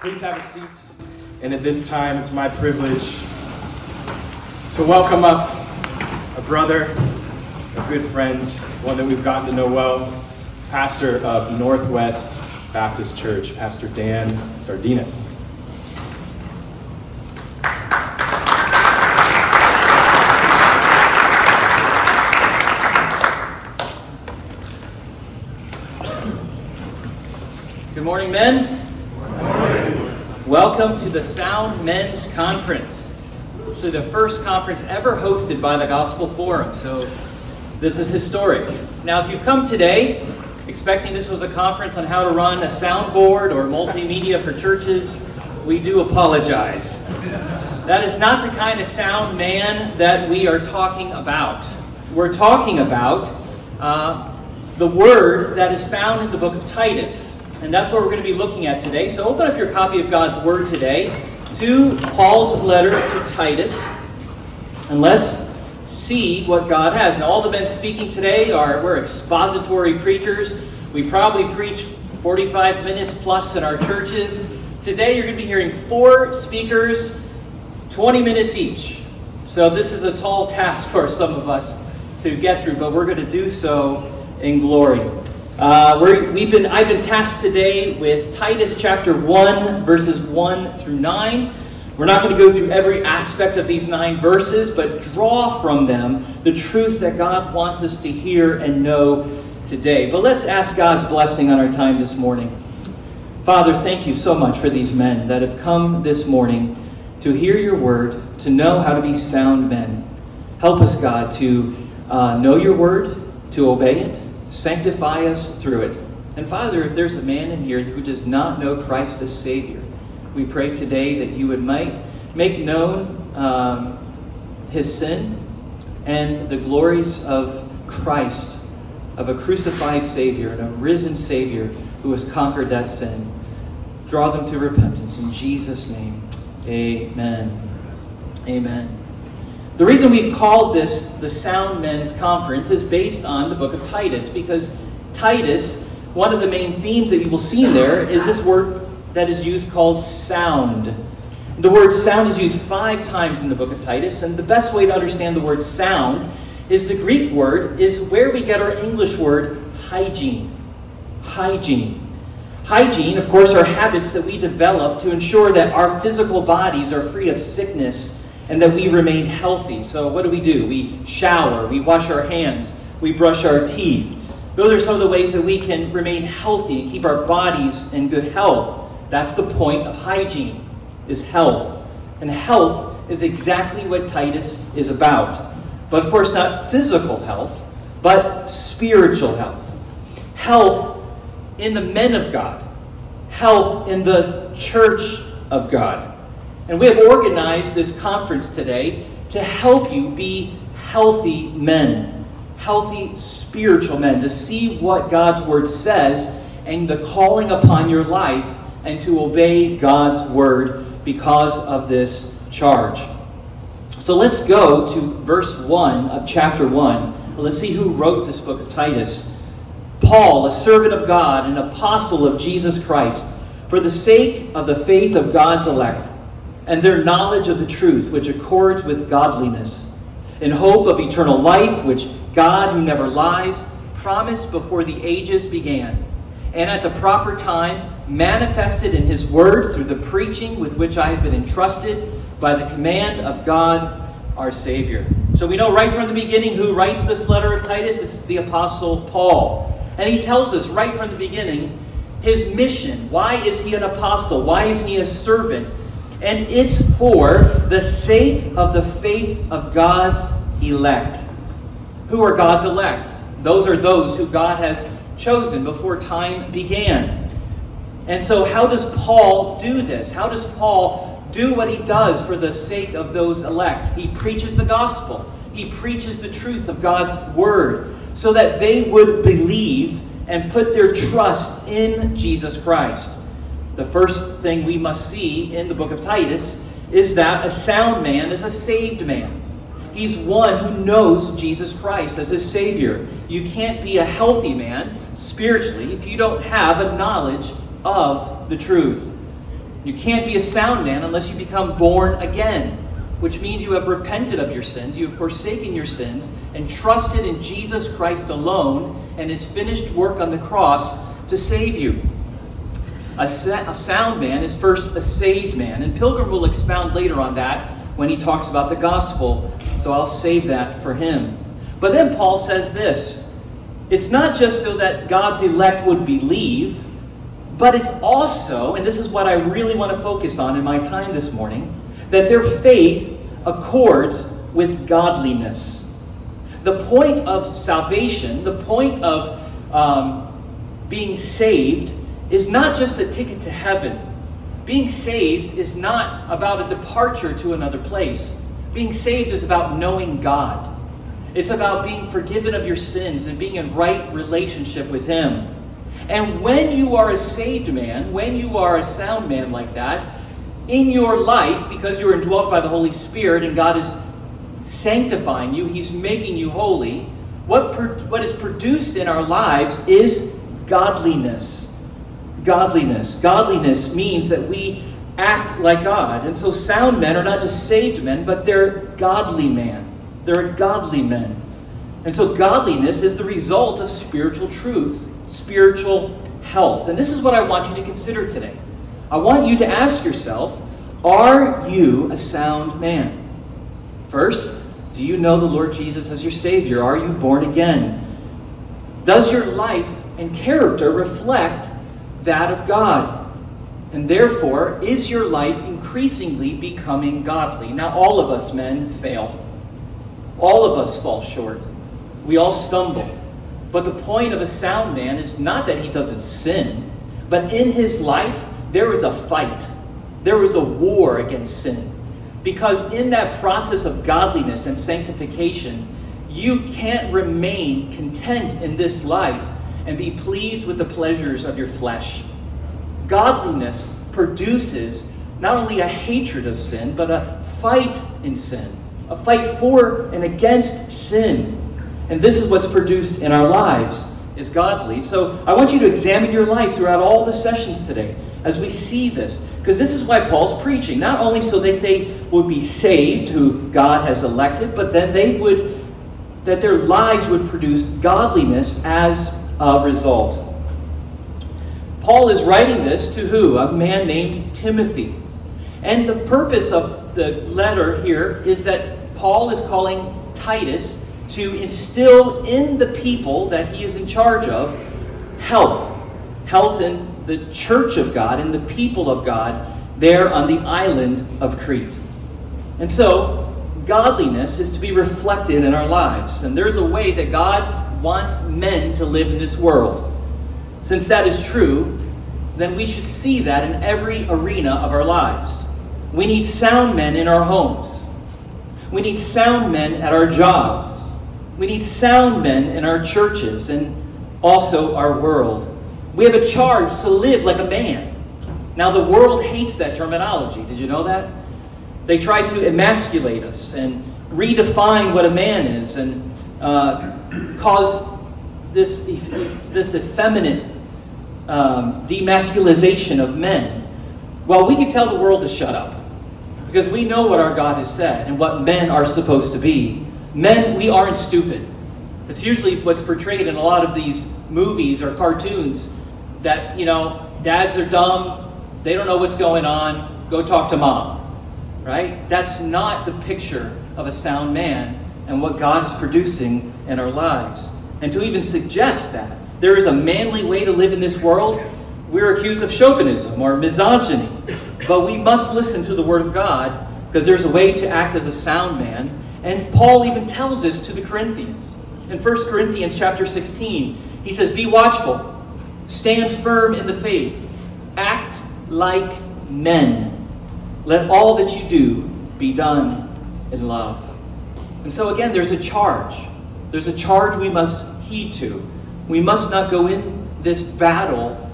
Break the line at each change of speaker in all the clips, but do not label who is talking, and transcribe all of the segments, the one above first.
Please have a seat. And at this time, it's my privilege to welcome up a brother, a good friend, one that we've gotten to know well, pastor of Northwest Baptist Church, Pastor Dan Sardinas.
Good morning, men. Welcome to the Sound Men's Conference. Actually, the first conference ever hosted by the Gospel Forum. So, this is historic. Now, if you've come today expecting this was a conference on how to run a soundboard or multimedia for churches, we do apologize. That is not the kind of sound man that we are talking about. We're talking about uh, the word that is found in the book of Titus. And that's what we're going to be looking at today. So open up your copy of God's Word today to Paul's letter to Titus. And let's see what God has. Now, all the men speaking today are we're expository preachers. We probably preach 45 minutes plus in our churches. Today you're going to be hearing four speakers, 20 minutes each. So this is a tall task for some of us to get through, but we're going to do so in glory. Uh, we have been, I've been tasked today with Titus chapter 1, verses 1 through 9. We're not going to go through every aspect of these nine verses, but draw from them the truth that God wants us to hear and know today. But let's ask God's blessing on our time this morning. Father, thank you so much for these men that have come this morning to hear your word, to know how to be sound men. Help us, God, to uh, know your word, to obey it, Sanctify us through it. And Father, if there's a man in here who does not know Christ as Savior, we pray today that you would make, make known um, his sin and the glories of Christ, of a crucified Savior and a risen Savior who has conquered that sin. Draw them to repentance. In Jesus' name, amen. Amen. The reason we've called this the Sound Men's Conference is based on the book of Titus, because Titus, one of the main themes that you will see in there is this word that is used called sound. The word sound is used five times in the book of Titus, and the best way to understand the word sound is the Greek word, is where we get our English word hygiene. Hygiene. Hygiene, of course, are habits that we develop to ensure that our physical bodies are free of sickness and that we remain healthy. So, what do we do? We shower, we wash our hands, we brush our teeth. Those are some of the ways that we can remain healthy and keep our bodies in good health. That's the point of hygiene, is health. And health is exactly what Titus is about. But of course, not physical health, but spiritual health. Health in the men of God, health in the church of God. And we have organized this conference today to help you be healthy men, healthy spiritual men, to see what God's Word says and the calling upon your life and to obey God's Word because of this charge. So let's go to verse 1 of chapter 1. Let's see who wrote this book of Titus. Paul, a servant of God, an apostle of Jesus Christ, for the sake of the faith of God's elect and their knowledge of the truth, which accords with godliness, in hope of eternal life, which God, who never lies, promised before the ages began, and at the proper time manifested in His word through the preaching with which I have been entrusted by the command of God our Savior. So we know right from the beginning who writes this letter of Titus. It's the Apostle Paul. And he tells us right from the beginning his mission. Why is he an apostle? Why is he a servant? And it's for the sake of the faith of God's elect. Who are God's elect? Those are those who God has chosen before time began. And so, how does Paul do this? How does Paul do what he does for the sake of those elect? He preaches the gospel, he preaches the truth of God's word so that they would believe and put their trust in Jesus Christ the first thing we must see in the book of Titus is that a sound man is a saved man. He's one who knows Jesus Christ as his Savior. You can't be a healthy man spiritually if you don't have a knowledge of the truth. You can't be a sound man unless you become born again, which means you have repented of your sins, you have forsaken your sins, and trusted in Jesus Christ alone and his finished work on the cross to save you. A, a sound man is first a saved man, and Pilgrim will expound later on that when he talks about the gospel, so I'll save that for him. But then Paul says this it's not just so that God's elect would believe, but it's also, and this is what I really want to focus on in my time this morning, that their faith accords with godliness. The point of salvation, the point of um, being saved, is not just a ticket to heaven. Being saved is not about a departure to another place. Being saved is about knowing God. It's about being forgiven of your sins and being in right relationship with Him. And when you are a saved man, when you are a sound man like that, in your life, because you're indwelt by the Holy Spirit and God is sanctifying you, He's making you holy, what, per, what is produced in our lives is godliness. Godliness. Godliness means that we act like God. And so sound men are not just saved men, but they're godly men. They're godly men. And so godliness is the result of spiritual truth spiritual health. And this is what I want you to consider today. I want you to ask yourself Are you a sound man? First, do you know the Lord Jesus as your Savior? Are you born again? Does your life and character reflect that of God? And therefore, is your life increasingly becoming godly? Now, all of us men fail. All of us fall short. We all stumble. But the point of a sound man is not that he doesn't sin, but in his life, there is a fight. There is a war against sin. Because in that process of godliness and sanctification, you can't remain content in this life and be pleased with the pleasures of your flesh. Godliness produces not only a hatred of sin, but a fight in sin, a fight for and against sin. And this is what's produced in our lives is godly. So I want you to examine your life throughout all the sessions today as we see this. Because this is why Paul's preaching. Not only so that they would be saved, who God has elected, but then they would that their lives would produce godliness as a result. Paul is writing this to who? A man named Timothy. And the purpose of the letter here is that Paul is calling Titus to instill in the people that he is in charge of health. Health in the church of God, in the people of God, there on the island of Crete. And so, godliness is to be reflected in our lives. And there's a way that God wants men to live in this world. Since that is true, then we should see that in every arena of our lives. We need sound men in our homes. We need sound men at our jobs. We need sound men in our churches and also our world. We have a charge to live like a man. Now, the world hates that terminology. Did you know that? They try to emasculate us and redefine what a man is and uh, cause this, this effeminate um, demasculization of men. Well, we can tell the world to shut up because we know what our God has said and what men are supposed to be. Men, we aren't stupid. It's usually what's portrayed in a lot of these movies or cartoons that, you know, dads are dumb, they don't know what's going on, go talk to mom. Right? That's not the picture of a sound man and what God is producing in our lives. And to even suggest that there is a manly way to live in this world, we're accused of chauvinism or misogyny. But we must listen to the Word of God because there's a way to act as a sound man and Paul even tells this to the Corinthians. In 1 Corinthians chapter 16, he says, Be watchful, stand firm in the faith, act like men. Let all that you do be done in love. And so, again, there's a charge. There's a charge we must heed to. We must not go in this battle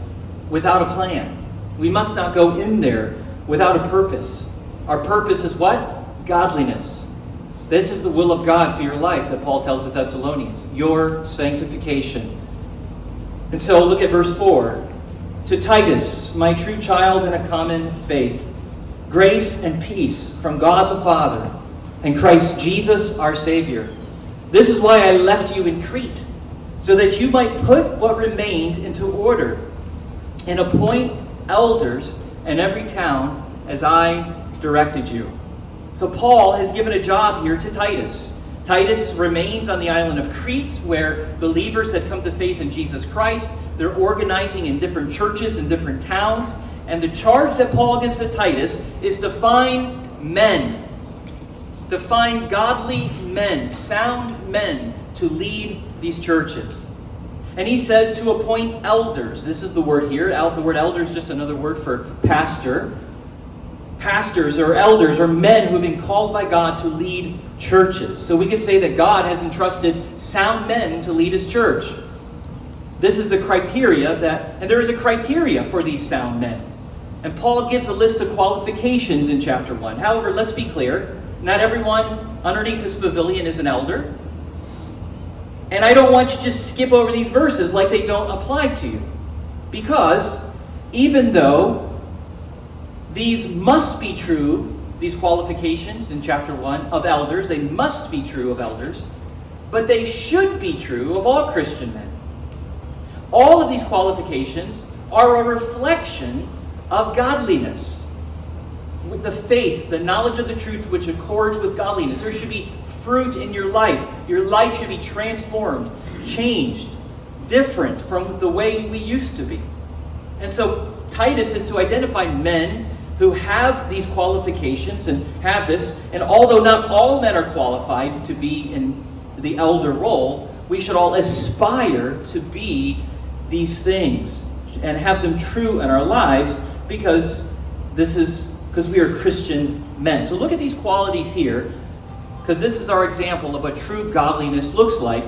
without a plan. We must not go in there without a purpose. Our purpose is what? Godliness. This is the will of God for your life that Paul tells the Thessalonians your sanctification. And so look at verse 4. To Titus, my true child in a common faith, grace and peace from God the Father and Christ Jesus our Savior. This is why I left you in Crete, so that you might put what remained into order and appoint elders in every town as I directed you. So Paul has given a job here to Titus. Titus remains on the island of Crete, where believers had come to faith in Jesus Christ. They're organizing in different churches in different towns. And the charge that Paul gives to Titus is to find men, to find godly men, sound men to lead these churches. And he says to appoint elders. This is the word here. The word elder is just another word for pastor. Pastors or elders are men who have been called by God to lead churches. So we could say that God has entrusted sound men to lead his church. This is the criteria that, and there is a criteria for these sound men. And Paul gives a list of qualifications in chapter 1. However, let's be clear not everyone underneath this pavilion is an elder. And I don't want you to just skip over these verses like they don't apply to you. Because even though these must be true these qualifications in chapter 1 of elders. They must be true of elders, but they should be true of all Christian men. All of these qualifications are a reflection of godliness. With the faith, the knowledge of the truth which accords with godliness. There should be fruit in your life. Your life should be transformed, changed, different from the way we used to be. And so Titus is to identify men who have these qualifications and have this. And although not all men are qualified to be in the elder role, we should all aspire to be these things and have them true in our lives because this is because we are Christian men. So look at these qualities here because this is our example of what true godliness looks like.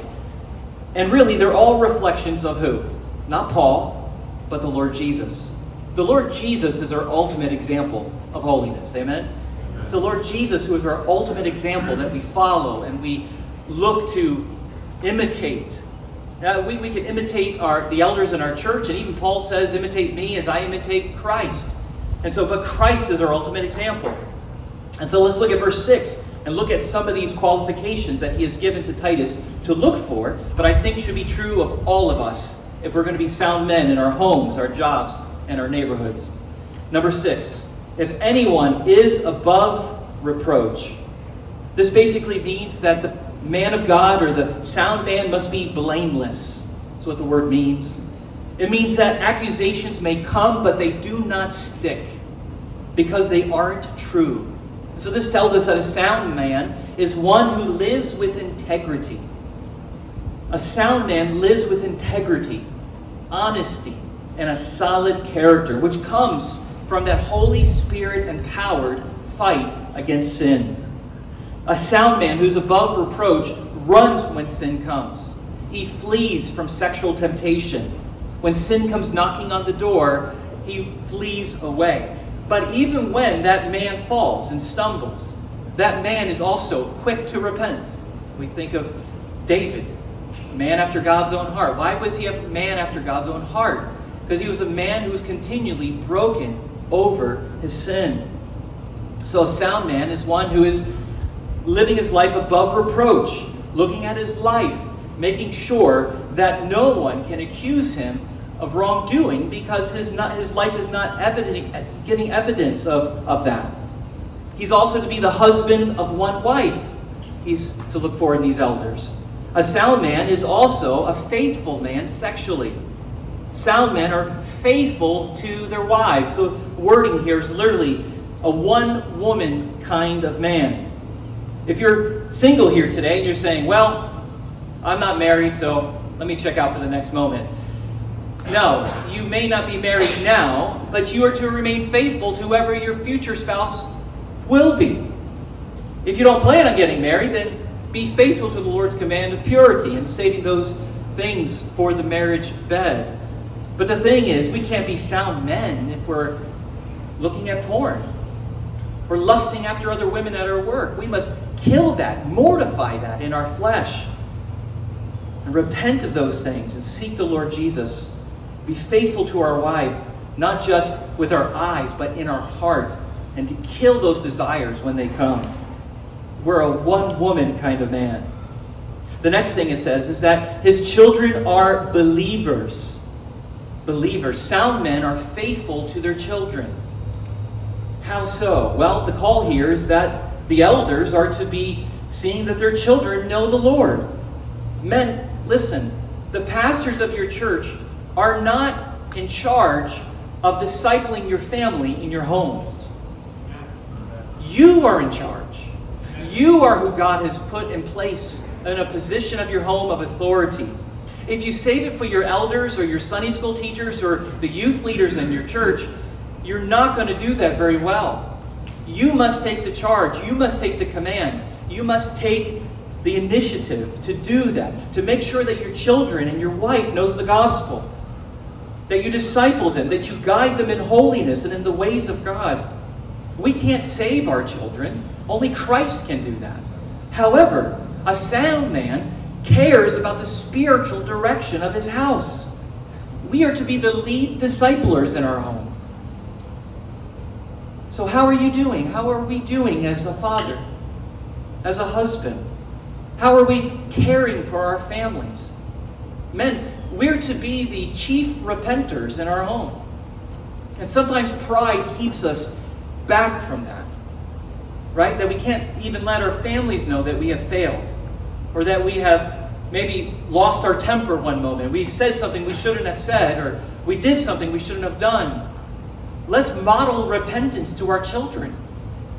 And really, they're all reflections of who? Not Paul, but the Lord Jesus. The Lord Jesus is our ultimate example of holiness. Amen? It's the Lord Jesus who is our ultimate example that we follow and we look to imitate. Uh, we, we can imitate our, the elders in our church, and even Paul says, imitate me as I imitate Christ. And so, but Christ is our ultimate example. And so let's look at verse 6 and look at some of these qualifications that he has given to Titus to look for, but I think should be true of all of us if we're going to be sound men in our homes, our jobs, and our neighborhoods. Number six, if anyone is above reproach, this basically means that the man of God or the sound man must be blameless. That's what the word means. It means that accusations may come, but they do not stick because they aren't true. So, this tells us that a sound man is one who lives with integrity. A sound man lives with integrity, honesty, and a solid character, which comes from that Holy Spirit empowered fight against sin. A sound man who's above reproach runs when sin comes. He flees from sexual temptation. When sin comes knocking on the door, he flees away. But even when that man falls and stumbles, that man is also quick to repent. We think of David, man after God's own heart. Why was he a man after God's own heart? because he was a man who was continually broken over his sin. So, a sound man is one who is living his life above reproach, looking at his life, making sure that no one can accuse him of wrongdoing because his, not, his life is not evident, giving evidence of, of that. He's also to be the husband of one wife. He's to look for in these elders. A sound man is also a faithful man sexually sound men are faithful to their wives. The wording here is literally a one woman kind of man. If you're single here today and you're saying, well, I'm not married, so let me check out for the next moment. No, you may not be married now, but you are to remain faithful to whoever your future spouse will be. If you don't plan on getting married, then be faithful to the Lord's command of purity and saving those things for the marriage bed. But the thing is, we can't be sound men if we're looking at porn. We're lusting after other women at our work. We must kill that, mortify that in our flesh, repent of those things and seek the Lord Jesus be faithful to our wife, not just with our eyes, but in our heart, and to kill those desires when they come. We're a one woman kind of man. The next thing it says is that his children are believers. Believers. Sound men are faithful to their children. How so? Well, the call here is that the elders are to be seeing that their children know the Lord. Men, listen, the pastors of your church are not in charge of discipling your family in your homes. You are in charge. You are who God has put in place in a position of your home of authority. If you save it for your elders or your Sunday school teachers or the youth leaders in your church, you're not going to do that very well. You must take the charge. You must take the command. You must take the initiative to do that, to make sure that your children and your wife knows the gospel, that you disciple them, that you guide them in holiness and in the ways of God. We can't save our children. Only Christ can do that. However, a sound man cares about the spiritual direction of his house. We are to be the lead disciplers in our home. So, how are you doing? How are we doing as a father, as a husband? How are we caring for our families? Men, we're to be the chief repenters in our home. And sometimes pride keeps us back from that, right? That we can't even let our families know that we have failed or that we have maybe lost our temper one moment. We said something we shouldn't have said or we did something we shouldn't have done. Let's model repentance to our children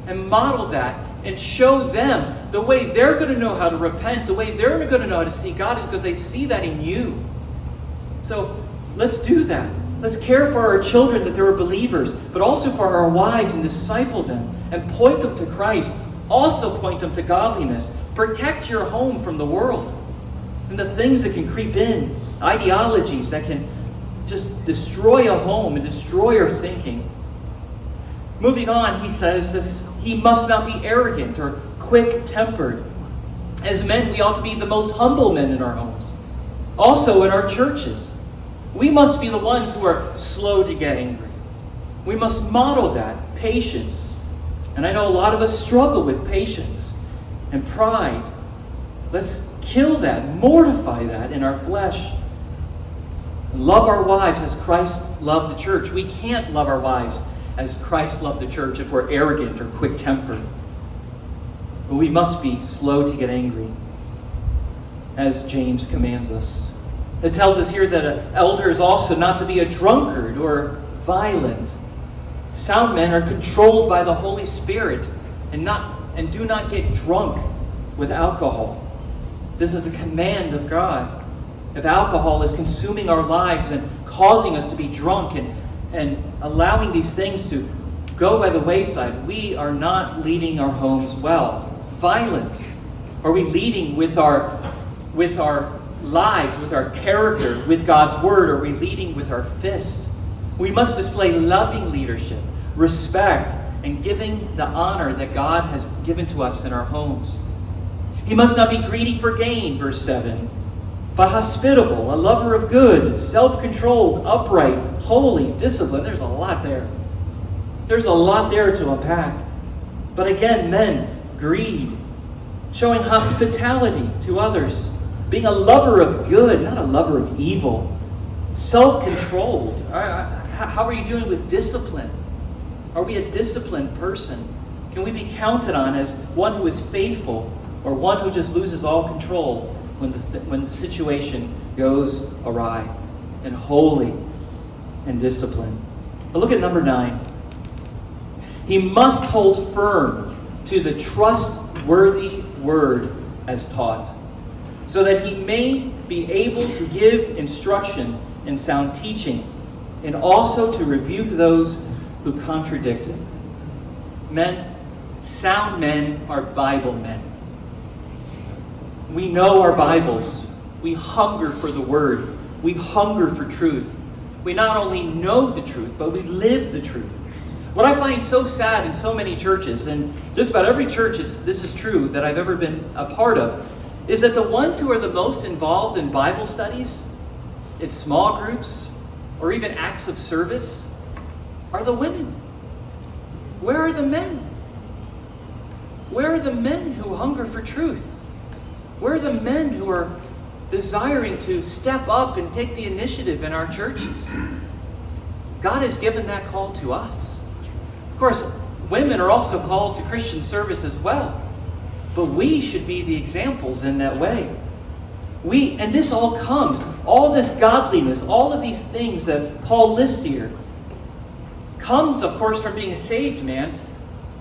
and model that and show them the way they're going to know how to repent, the way they're going to know how to see God is because they see that in you. So let's do that. Let's care for our children that they're believers, but also for our wives and disciple them and point them to Christ. Also point them to godliness. Protect your home from the world and the things that can creep in, ideologies that can just destroy a home and destroy our thinking. Moving on, he says this he must not be arrogant or quick tempered. As men, we ought to be the most humble men in our homes, also in our churches. We must be the ones who are slow to get angry. We must model that patience. And I know a lot of us struggle with patience and pride. Let's kill that, mortify that in our flesh. Love our wives as Christ loved the church. We can't love our wives as Christ loved the church if we're arrogant or quick tempered. But we must be slow to get angry, as James commands us. It tells us here that an elder is also not to be a drunkard or violent. Sound men are controlled by the Holy Spirit and not and do not get drunk with alcohol. This is a command of God. If alcohol is consuming our lives and causing us to be drunk and, and allowing these things to go by the wayside, we are not leading our homes well. Violent. Are we leading with our with our lives, with our character, with God's word? Are we leading with our fist? We must display loving leadership, respect, and giving the honor that God has given to us in our homes. He must not be greedy for gain, verse 7, but hospitable, a lover of good, self controlled, upright, holy, disciplined. There's a lot there. There's a lot there to unpack. But again, men, greed, showing hospitality to others, being a lover of good, not a lover of evil, self controlled. How are you doing with discipline? Are we a disciplined person? Can we be counted on as one who is faithful or one who just loses all control when the, th- when the situation goes awry and holy and disciplined? But look at number nine. He must hold firm to the trustworthy word as taught, so that he may be able to give instruction in sound teaching, and also to rebuke those who contradict it. Men, sound men are Bible men. We know our Bibles. We hunger for the Word. We hunger for truth. We not only know the truth, but we live the truth. What I find so sad in so many churches, and just about every church this is true that I've ever been a part of, is that the ones who are the most involved in Bible studies, in small groups, or even acts of service are the women. Where are the men? Where are the men who hunger for truth? Where are the men who are desiring to step up and take the initiative in our churches? God has given that call to us. Of course, women are also called to Christian service as well. But we should be the examples in that way. We, and this all comes, all this godliness, all of these things that Paul lists here, comes, of course, from being a saved man,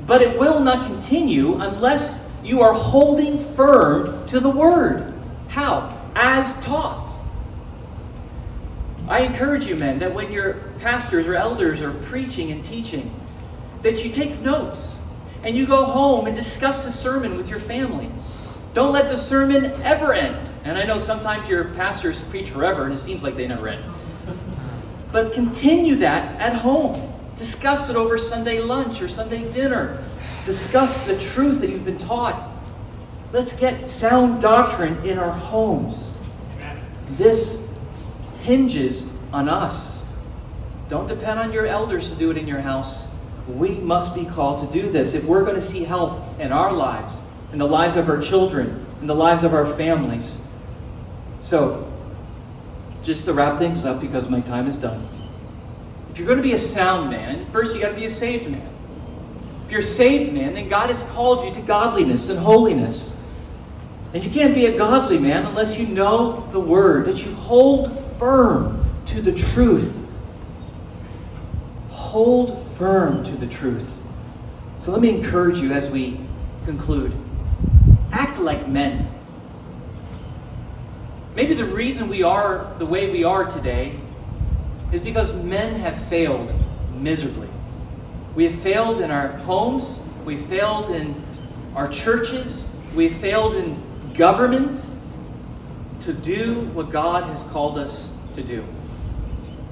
but it will not continue unless you are holding firm to the word. How? As taught. I encourage you, men, that when your pastors or elders are preaching and teaching, that you take notes and you go home and discuss the sermon with your family. Don't let the sermon ever end. And I know sometimes your pastors preach forever and it seems like they never end. But continue that at home. Discuss it over Sunday lunch or Sunday dinner. Discuss the truth that you've been taught. Let's get sound doctrine in our homes. This hinges on us. Don't depend on your elders to do it in your house. We must be called to do this if we're going to see health in our lives, in the lives of our children, in the lives of our families. So, just to wrap things up because my time is done. If you're going to be a sound man, first you got to be a saved man. If you're saved man, then God has called you to godliness and holiness. And you can't be a godly man unless you know the word, that you hold firm to the truth. Hold firm to the truth. So let me encourage you as we conclude act like men. Maybe the reason we are the way we are today is because men have failed miserably. We have failed in our homes, we have failed in our churches, we have failed in government to do what God has called us to do.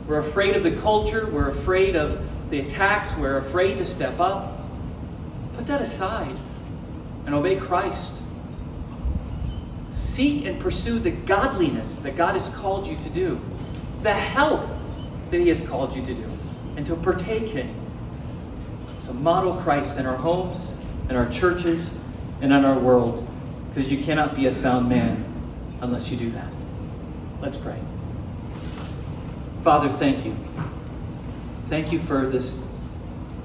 We're afraid of the culture, we're afraid of the attacks, we're afraid to step up. Put that aside and obey Christ. Seek and pursue the godliness that God has called you to do, the health that He has called you to do, and to partake in. So model Christ in our homes, in our churches, and in our world, because you cannot be a sound man unless you do that. Let's pray. Father, thank you. Thank you for this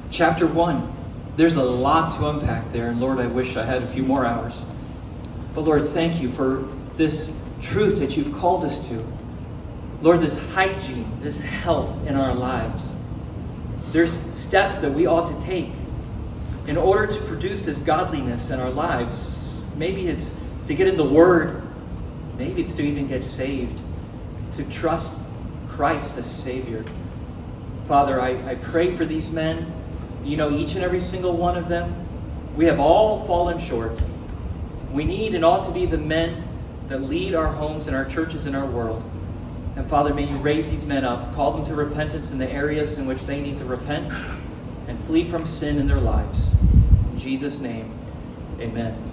chapter one. There's a lot to unpack there, and Lord, I wish I had a few more hours. But Lord, thank you for this truth that you've called us to. Lord, this hygiene, this health in our lives. There's steps that we ought to take in order to produce this godliness in our lives. Maybe it's to get in the Word, maybe it's to even get saved, to trust Christ as Savior. Father, I, I pray for these men. You know each and every single one of them. We have all fallen short. We need and ought to be the men that lead our homes and our churches and our world. And Father, may you raise these men up, call them to repentance in the areas in which they need to repent, and flee from sin in their lives. In Jesus' name, amen.